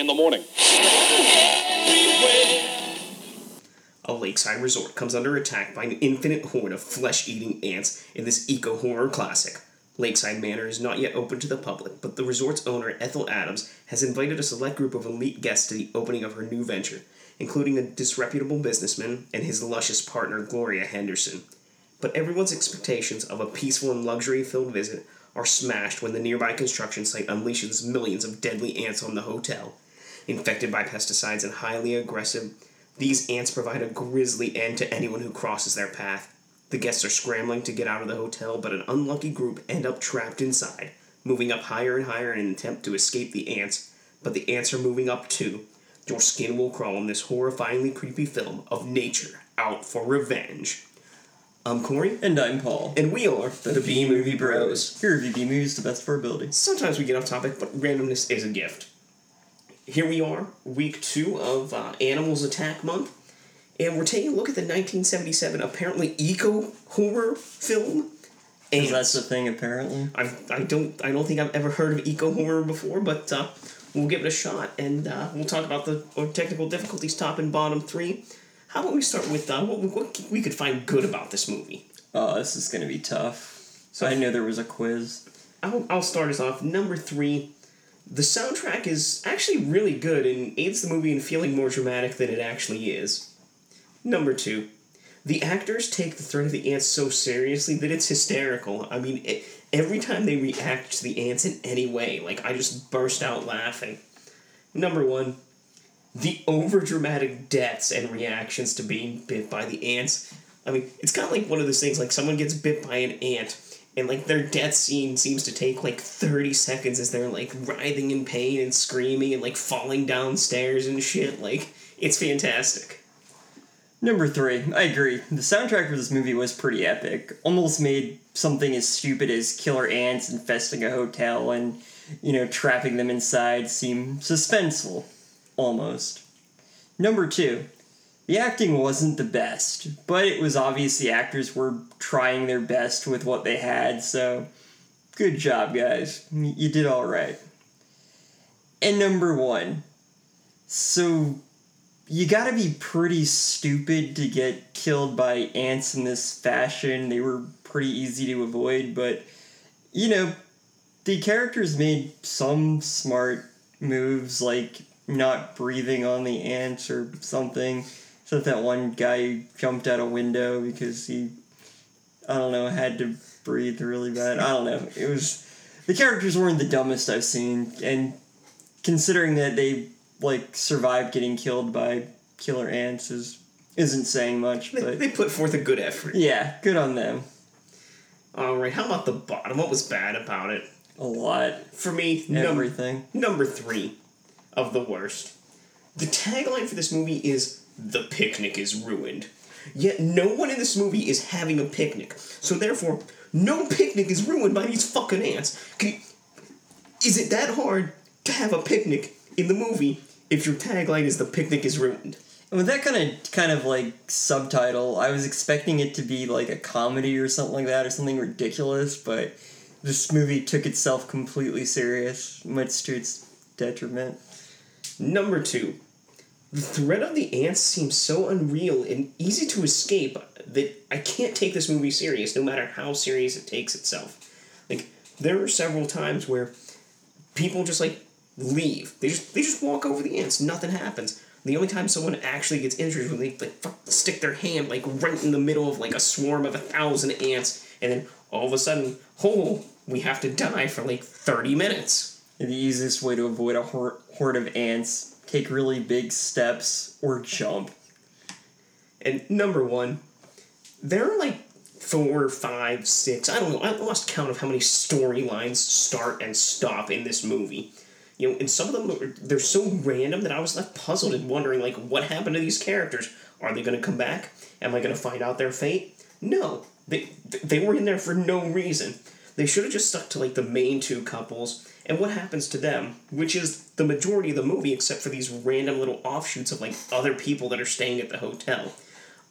in the morning. A lakeside resort comes under attack by an infinite horde of flesh eating ants in this eco horror classic. Lakeside Manor is not yet open to the public, but the resort's owner, Ethel Adams, has invited a select group of elite guests to the opening of her new venture, including a disreputable businessman and his luscious partner, Gloria Henderson. But everyone's expectations of a peaceful and luxury filled visit are smashed when the nearby construction site unleashes millions of deadly ants on the hotel. Infected by pesticides and highly aggressive, these ants provide a grisly end to anyone who crosses their path. The guests are scrambling to get out of the hotel, but an unlucky group end up trapped inside, moving up higher and higher in an attempt to escape the ants. But the ants are moving up too. Your skin will crawl in this horrifyingly creepy film of nature out for revenge. I'm Corey, And I'm Paul. and we are the, B Movie Bros. Here review B movies the best of our ability. Sometimes we get off topic, but randomness is a gift. Here we are, week two of uh, Animals Attack Month, and we're taking a look at the 1977 apparently eco horror film. Because Ants. that's the thing, apparently. I, I don't I don't think I've ever heard of eco horror before, but uh, we'll give it a shot, and uh, we'll talk about the technical difficulties, top and bottom three. How about we start with uh, what, we- what we could find good about this movie? Oh, this is gonna be tough. So I know there was a quiz. I'll, I'll start us off. Number three, the soundtrack is actually really good and aids the movie in feeling more dramatic than it actually is. Number two, the actors take the threat of the ants so seriously that it's hysterical. I mean, it, every time they react to the ants in any way, like I just burst out laughing. Number one, the overdramatic deaths and reactions to being bit by the ants. I mean, it's kind of like one of those things like someone gets bit by an ant and like their death scene seems to take like 30 seconds as they're like writhing in pain and screaming and like falling downstairs and shit. Like, it's fantastic. Number three, I agree. The soundtrack for this movie was pretty epic. Almost made something as stupid as killer ants infesting a hotel and, you know, trapping them inside seem suspenseful. Almost. Number two, the acting wasn't the best, but it was obvious the actors were trying their best with what they had, so good job, guys. You did alright. And number one, so you gotta be pretty stupid to get killed by ants in this fashion. They were pretty easy to avoid, but you know, the characters made some smart moves like not breathing on the ants or something. So that one guy jumped out a window because he, I don't know, had to breathe really bad. I don't know. It was the characters weren't the dumbest I've seen, and considering that they like survived getting killed by killer ants is isn't saying much, They, but they put forth a good effort. yeah, good on them. Alright, how about the bottom? What was bad about it? A lot, For me, num- everything. number three of the worst. The tagline for this movie is The picnic is ruined. Yet no one in this movie is having a picnic. So therefore, no picnic is ruined by these fucking ants. Can you- is it that hard to have a picnic in the movie if your tagline is The picnic is ruined? And with that kind of kind of like subtitle, I was expecting it to be like a comedy or something like that, or something ridiculous. But this movie took itself completely serious, much to its detriment. Number two, the threat of the ants seems so unreal and easy to escape that I can't take this movie serious, no matter how serious it takes itself. Like there are several times where people just like leave. They just they just walk over the ants. Nothing happens. The only time someone actually gets injured is when they like stick their hand like right in the middle of like a swarm of a thousand ants, and then all of a sudden, oh, we have to die for like thirty minutes. The easiest way to avoid a horde of ants: take really big steps or jump. And number one, there are like four, five, six, I don't know, I lost count of how many storylines start and stop in this movie. You know, and some of them, they're so random that I was left puzzled and wondering, like, what happened to these characters? Are they going to come back? Am I going to find out their fate? No. They, they were in there for no reason. They should have just stuck to, like, the main two couples and what happens to them, which is the majority of the movie, except for these random little offshoots of, like, other people that are staying at the hotel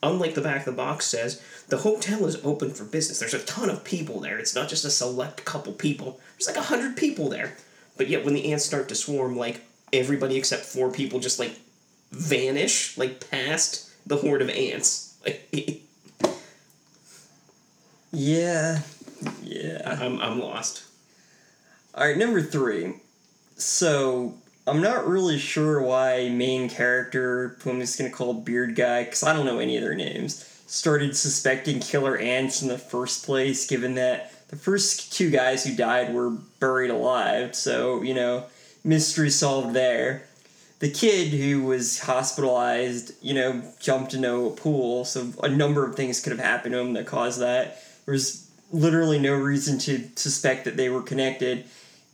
unlike the back of the box says, the hotel is open for business. There's a ton of people there. It's not just a select couple people. There's like a hundred people there. But yet, when the ants start to swarm, like everybody except four people just like vanish, like past the horde of ants. Yeah. Yeah. I'm I'm lost. Alright, number three. So, I'm not really sure why main character, who I'm just gonna call Beard Guy, because I don't know any of their names, started suspecting killer ants in the first place, given that the first two guys who died were buried alive, so, you know, mystery solved there. The kid who was hospitalized, you know, jumped into a pool, so a number of things could have happened to him that caused that. There was literally no reason to suspect that they were connected.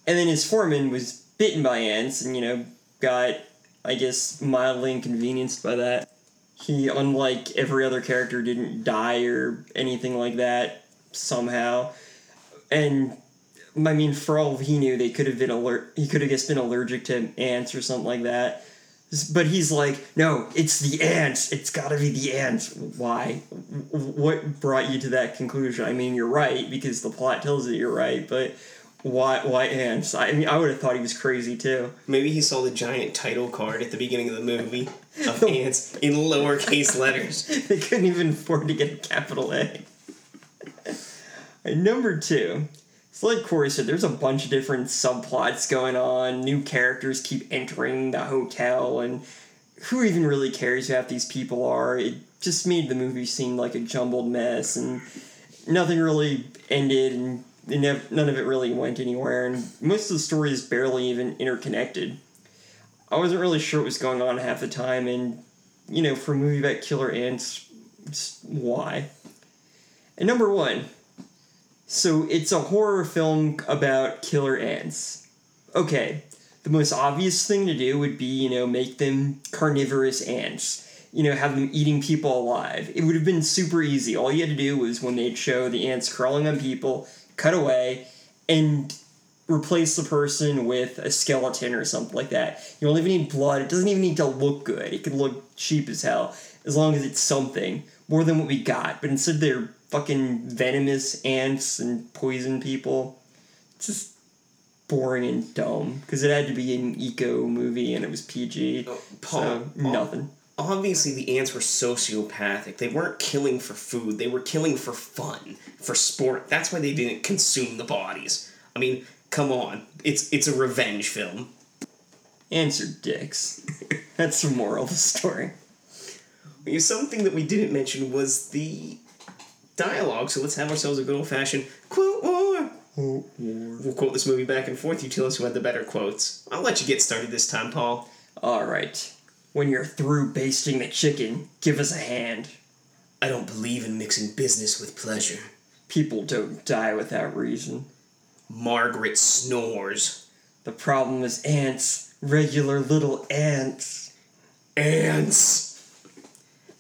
And then his foreman was bitten by ants and, you know, got, I guess, mildly inconvenienced by that. He, unlike every other character, didn't die or anything like that somehow. And, I mean, for all he knew, they could have been alert. He could have just been allergic to ants or something like that. But he's like, no, it's the ants. It's gotta be the ants. Why? What brought you to that conclusion? I mean, you're right because the plot tells you you're right, but why? Why ants? I mean, I would have thought he was crazy too. Maybe he saw the giant title card at the beginning of the movie of ants in lowercase letters. they couldn't even afford to get a capital A. Number two, it's like Corey said, there's a bunch of different subplots going on. New characters keep entering the hotel, and who even really cares who these people are? It just made the movie seem like a jumbled mess, and nothing really ended, and none of it really went anywhere, and most of the story is barely even interconnected. I wasn't really sure what was going on half the time, and you know, for a movie about killer ants, why? And number one, so it's a horror film about killer ants. Okay, the most obvious thing to do would be, you know, make them carnivorous ants. You know, have them eating people alive. It would have been super easy. All you had to do was when they'd show the ants crawling on people, cut away, and replace the person with a skeleton or something like that. You don't even need blood. It doesn't even need to look good. It could look cheap as hell as long as it's something more than what we got. But instead, they're fucking venomous ants and poison people. It's just boring and dumb because it had to be an eco movie and it was PG. Oh, so Paul, nothing. Obviously, the ants were sociopathic. They weren't killing for food. They were killing for fun, for sport. That's why they didn't consume the bodies. I mean, come on. It's it's a revenge film. Ants are dicks. That's the moral of the story. Something that we didn't mention was the dialogue. So let's have ourselves a good old fashioned quote war. Quote war. We'll quote this movie back and forth. You tell us who had the better quotes. I'll let you get started this time, Paul. All right. When you're through basting the chicken, give us a hand. I don't believe in mixing business with pleasure. People don't die without reason. Margaret snores. The problem is ants. Regular little ants. Ants.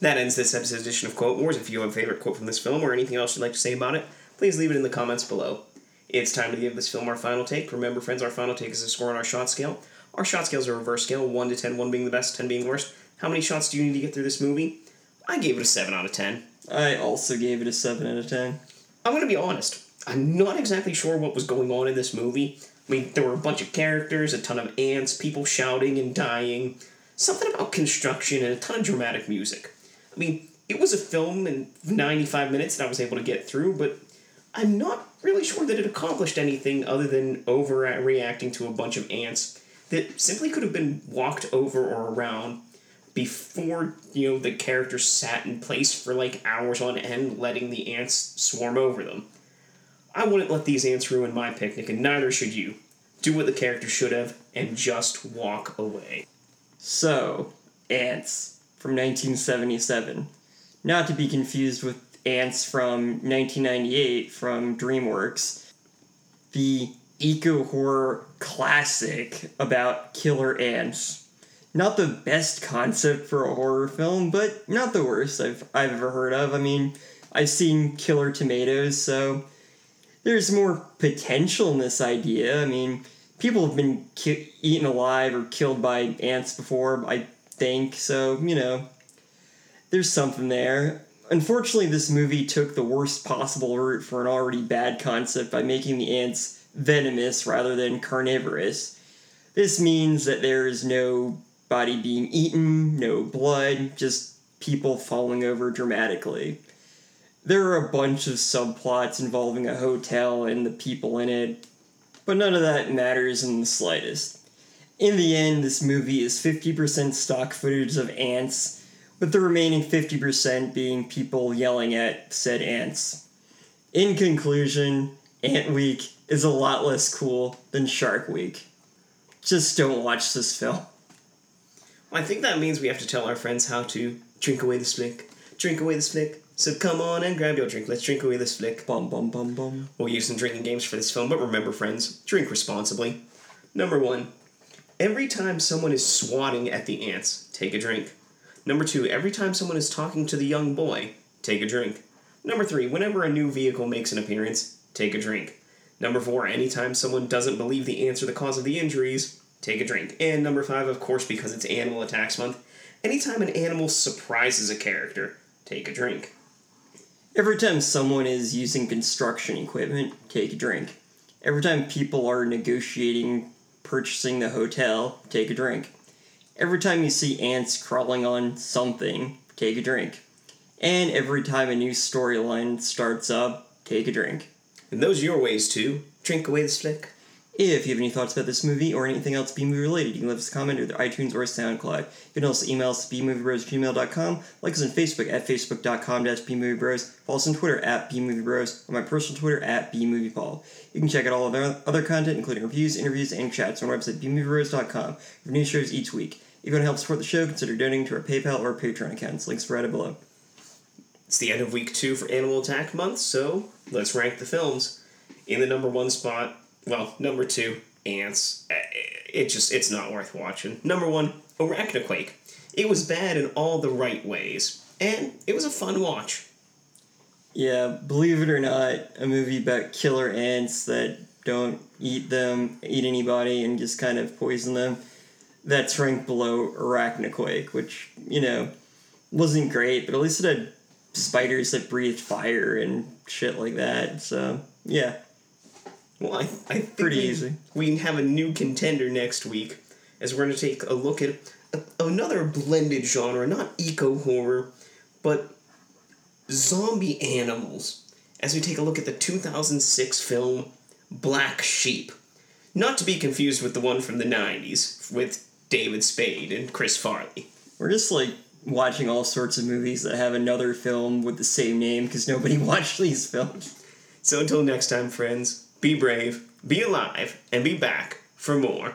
That ends this episode's edition of Quote Wars. If you have a favorite quote from this film or anything else you'd like to say about it, please leave it in the comments below. It's time to give this film our final take. Remember, friends, our final take is a score on our shot scale. Our shot scale is a reverse scale 1 to 10, 1 being the best, 10 being the worst. How many shots do you need to get through this movie? I gave it a 7 out of 10. I also gave it a 7 out of 10. I'm going to be honest. I'm not exactly sure what was going on in this movie. I mean, there were a bunch of characters, a ton of ants, people shouting and dying, something about construction, and a ton of dramatic music. I mean, it was a film in 95 minutes that I was able to get through, but I'm not really sure that it accomplished anything other than overreacting to a bunch of ants that simply could have been walked over or around before, you know, the characters sat in place for like hours on end, letting the ants swarm over them. I wouldn't let these ants ruin my picnic, and neither should you. Do what the character should have, and just walk away. So, Ants from 1977. Not to be confused with Antz from 1998 from DreamWorks. The eco horror classic about killer ants. Not the best concept for a horror film, but not the worst I've, I've ever heard of. I mean, I've seen Killer Tomatoes, so there's more potential in this idea. I mean, people have been ki- eaten alive or killed by ants before, I think, so, you know, there's something there. Unfortunately, this movie took the worst possible route for an already bad concept by making the ants venomous rather than carnivorous. This means that there is no body being eaten, no blood, just people falling over dramatically. There are a bunch of subplots involving a hotel and the people in it, but none of that matters in the slightest. In the end, this movie is 50% stock footage of ants, with the remaining 50% being people yelling at said ants. In conclusion, Ant Week is a lot less cool than Shark Week. Just don't watch this film. Well, I think that means we have to tell our friends how to drink away this flick, drink away this flick. So come on and grab your drink. Let's drink away this flick. Bum bum bum bum. We'll use some drinking games for this film, but remember, friends, drink responsibly. Number one, every time someone is swatting at the ants, take a drink. Number two, every time someone is talking to the young boy, take a drink. Number three, whenever a new vehicle makes an appearance, take a drink. Number four, anytime someone doesn't believe the ants are the cause of the injuries, take a drink. And number five, of course, because it's Animal Attacks Month, anytime an animal surprises a character, take a drink. Every time someone is using construction equipment, take a drink. Every time people are negotiating purchasing the hotel, take a drink. Every time you see ants crawling on something, take a drink. And every time a new storyline starts up, take a drink. And those are your ways to drink away the flick. If you have any thoughts about this movie or anything else B-movie related, you can leave us a comment either iTunes or SoundCloud. You can also email us at bmoviebros@gmail.com, like us on Facebook at facebook.com bmoviebros, follow us on Twitter at bmoviebros, or my personal Twitter at bmoviepaul. You can check out all of our other content, including reviews, interviews, and chats on our website bmoviebros.com for new shows each week. If you want to help support the show, consider donating to our PayPal or Patreon accounts. Links are right below. It's the end of week two for Animal Attack Month, so let's rank the films. In the number one spot, well, number two, Ants. Eh, It just, it's not worth watching. Number one, Arachnoquake. It was bad in all the right ways, and it was a fun watch. Yeah, believe it or not, a movie about killer ants that don't eat them, eat anybody, and just kind of poison them. That's ranked below Arachnoquake, which, you know, wasn't great, but at least it had spiders that breathed fire and shit like that. So, yeah. Well, I, I think Pretty we, easy. we have a new contender next week, as we're going to take a look at a, another blended genre, not eco horror, but zombie animals, as we take a look at the 2006 film Black Sheep. Not to be confused with the one from the 90s with David Spade and Chris Farley. We're just like watching all sorts of movies that have another film with the same name because nobody watched these films. So until next time, friends, be brave, be alive, and be back for more.